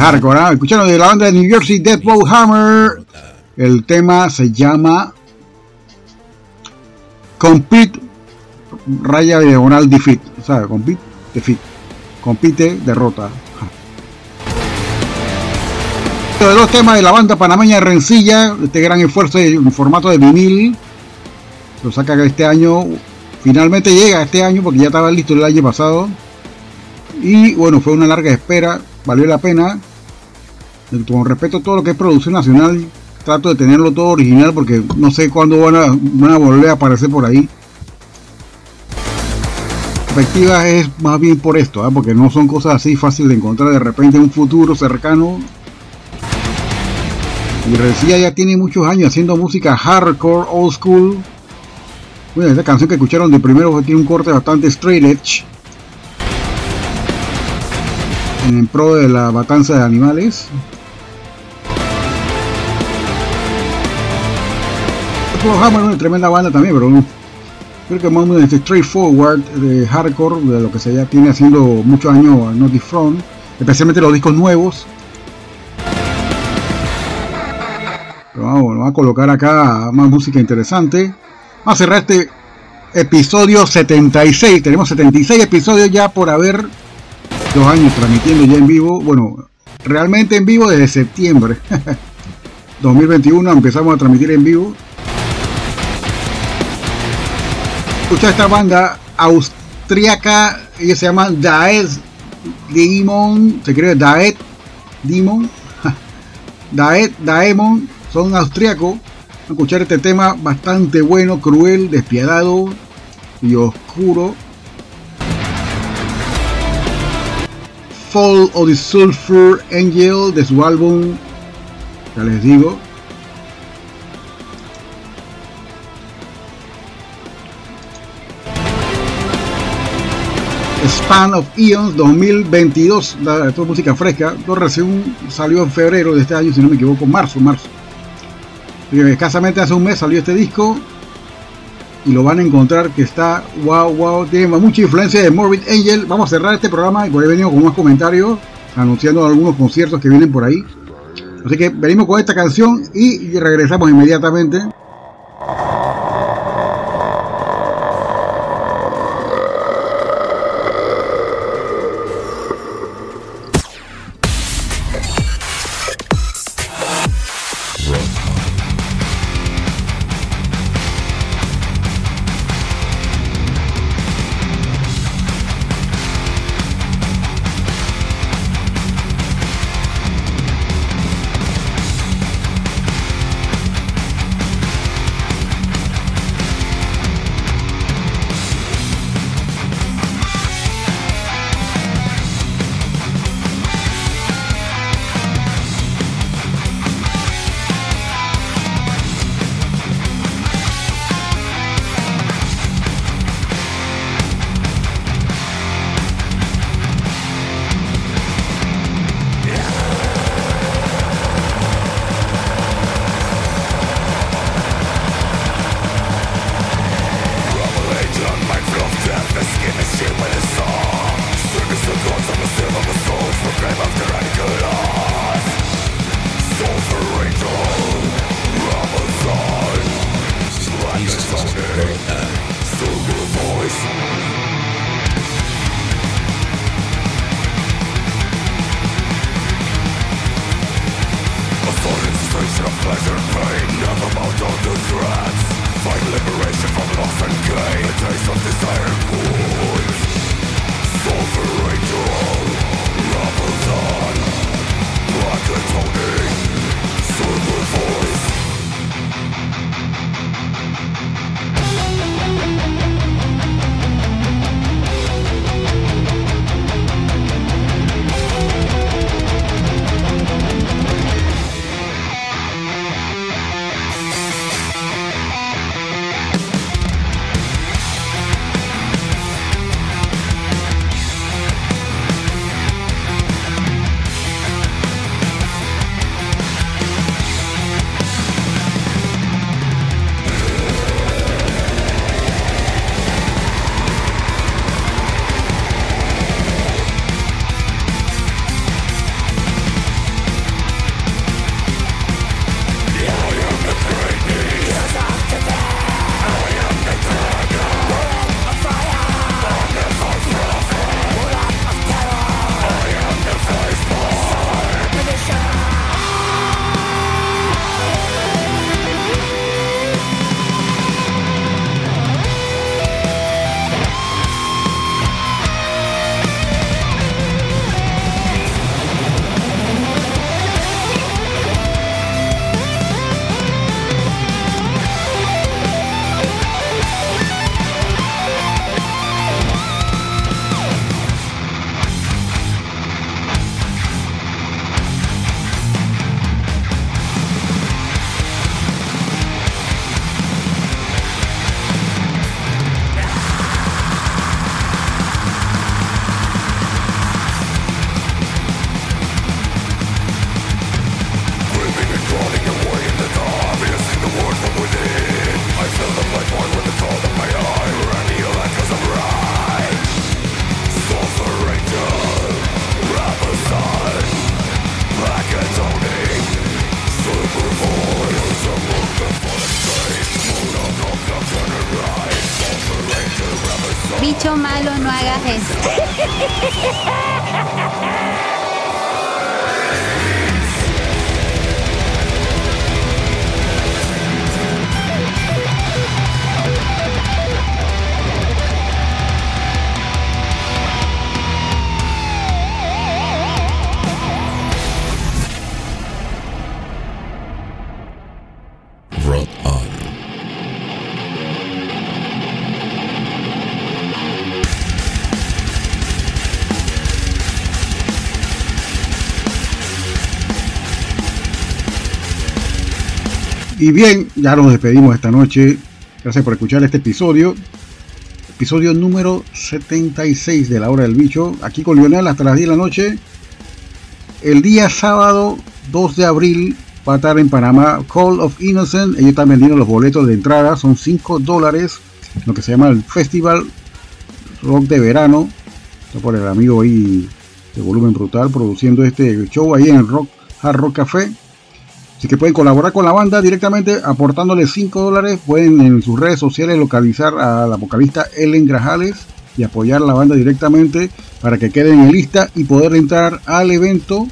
Hardcore, ¿ah? escucharon de la banda de New Jersey Deathblow Hammer. El tema se llama Compete Raya Diagonal Defeat. ¿Sabes? Compete Defeat. Compite derrota. De los temas de la banda panameña Rencilla, este gran esfuerzo en formato de vinil, lo saca este año, finalmente llega este año porque ya estaba listo el año pasado. Y bueno, fue una larga espera, valió la pena. Con respeto a todo lo que es producción nacional, trato de tenerlo todo original porque no sé cuándo van a, volver a aparecer por ahí. Perspectiva es más bien por esto, ¿eh? porque no son cosas así fáciles de encontrar de repente en un futuro cercano. Y Rencilla ya tiene muchos años haciendo música hardcore, old school. Bueno, esta canción que escucharon de primero tiene un corte bastante straight edge. En pro de la matanza de animales. Hammer, una tremenda banda también, pero creo que más este straightforward de hardcore, de lo que se ya tiene haciendo muchos años Naughty Front, especialmente los discos nuevos. Pero vamos, vamos a colocar acá más música interesante. Vamos a cerrar este episodio 76. Tenemos 76 episodios ya por haber dos años transmitiendo ya en vivo. Bueno, realmente en vivo desde septiembre 2021 empezamos a transmitir en vivo. Escucha esta banda austriaca, ella se llama Daed Demon, se cree Daed Demon, Daed Daemon, son austriacos. Escuchar este tema bastante bueno, cruel, despiadado y oscuro. Fall of the Sulfur Angel de su álbum, ya les digo, Span of Eons 2022. La, esto es música fresca. Esto recién salió en febrero de este año, si no me equivoco, marzo, marzo. Escasamente hace un mes salió este disco. Y lo van a encontrar que está wow, wow. Tiene mucha influencia de Morbid Angel. Vamos a cerrar este programa y por ahí venimos con más comentarios. Anunciando algunos conciertos que vienen por ahí. Así que venimos con esta canción y regresamos inmediatamente. Y bien, ya nos despedimos esta noche. Gracias por escuchar este episodio. Episodio número 76 de la hora del bicho. Aquí con Lionel hasta las 10 de la noche. El día sábado 2 de abril va a estar en Panamá Call of Innocent. Ellos están vendiendo los boletos de entrada. Son 5 dólares. Lo que se llama el Festival Rock de Verano. Está por el amigo ahí de volumen brutal produciendo este show ahí en Rock Hard Rock Café. Así que pueden colaborar con la banda directamente aportándole 5 dólares. Pueden en sus redes sociales localizar a la vocalista Ellen Grajales y apoyar a la banda directamente para que queden en lista y poder entrar al evento.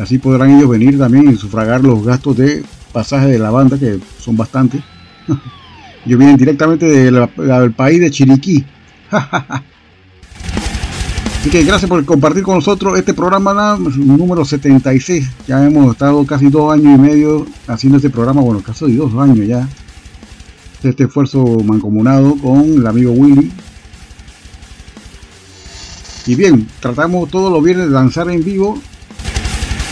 Así podrán ellos venir también y sufragar los gastos de pasaje de la banda, que son bastantes. ellos vienen directamente del, del país de Chiriquí. Así que gracias por compartir con nosotros este programa número 76. Ya hemos estado casi dos años y medio haciendo este programa, bueno, casi dos años ya. Este esfuerzo mancomunado con el amigo Willy. Y bien, tratamos todos los viernes de lanzar en vivo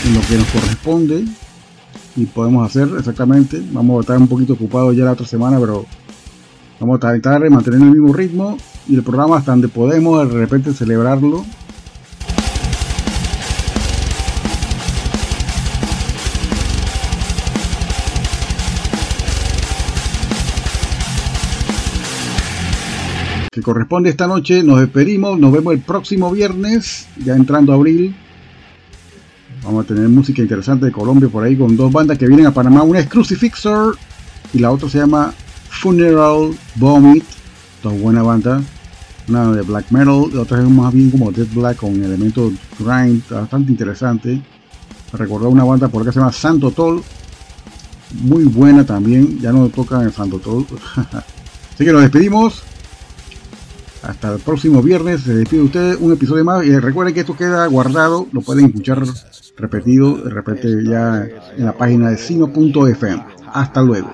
lo que nos corresponde y podemos hacer exactamente. Vamos a estar un poquito ocupados ya la otra semana, pero vamos a tratar de mantener el mismo ritmo y el programa hasta donde podemos de repente celebrarlo. Que corresponde esta noche, nos despedimos, nos vemos el próximo viernes, ya entrando abril. Vamos a tener música interesante de Colombia por ahí con dos bandas que vienen a Panamá. Una es Crucifixer y la otra se llama Funeral Vomit. Dos buena banda. Una de black metal, la otra es más bien como death black con elementos grind, bastante interesante. Recordar una banda por acá que se llama Santo Toll. Muy buena también. Ya no toca en Santo Toll. Así que nos despedimos. Hasta el próximo viernes. Se despide usted un episodio más. Y recuerden que esto queda guardado. Lo pueden escuchar repetido de repente ya en la página de sino.fm. Hasta luego.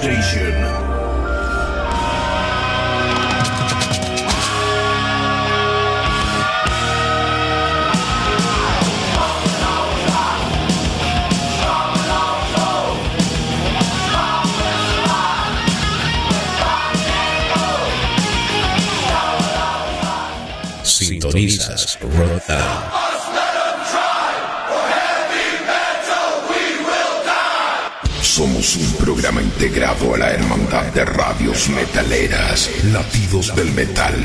Only Somos un programa integrado a la Hermandad de Radios Metaleras, Latidos del Metal,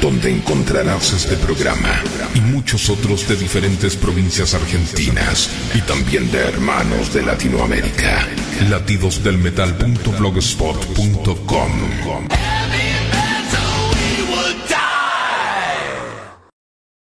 donde encontrarás este programa y muchos otros de diferentes provincias argentinas y también de hermanos de Latinoamérica. Latidosdelmetal.blogspot.com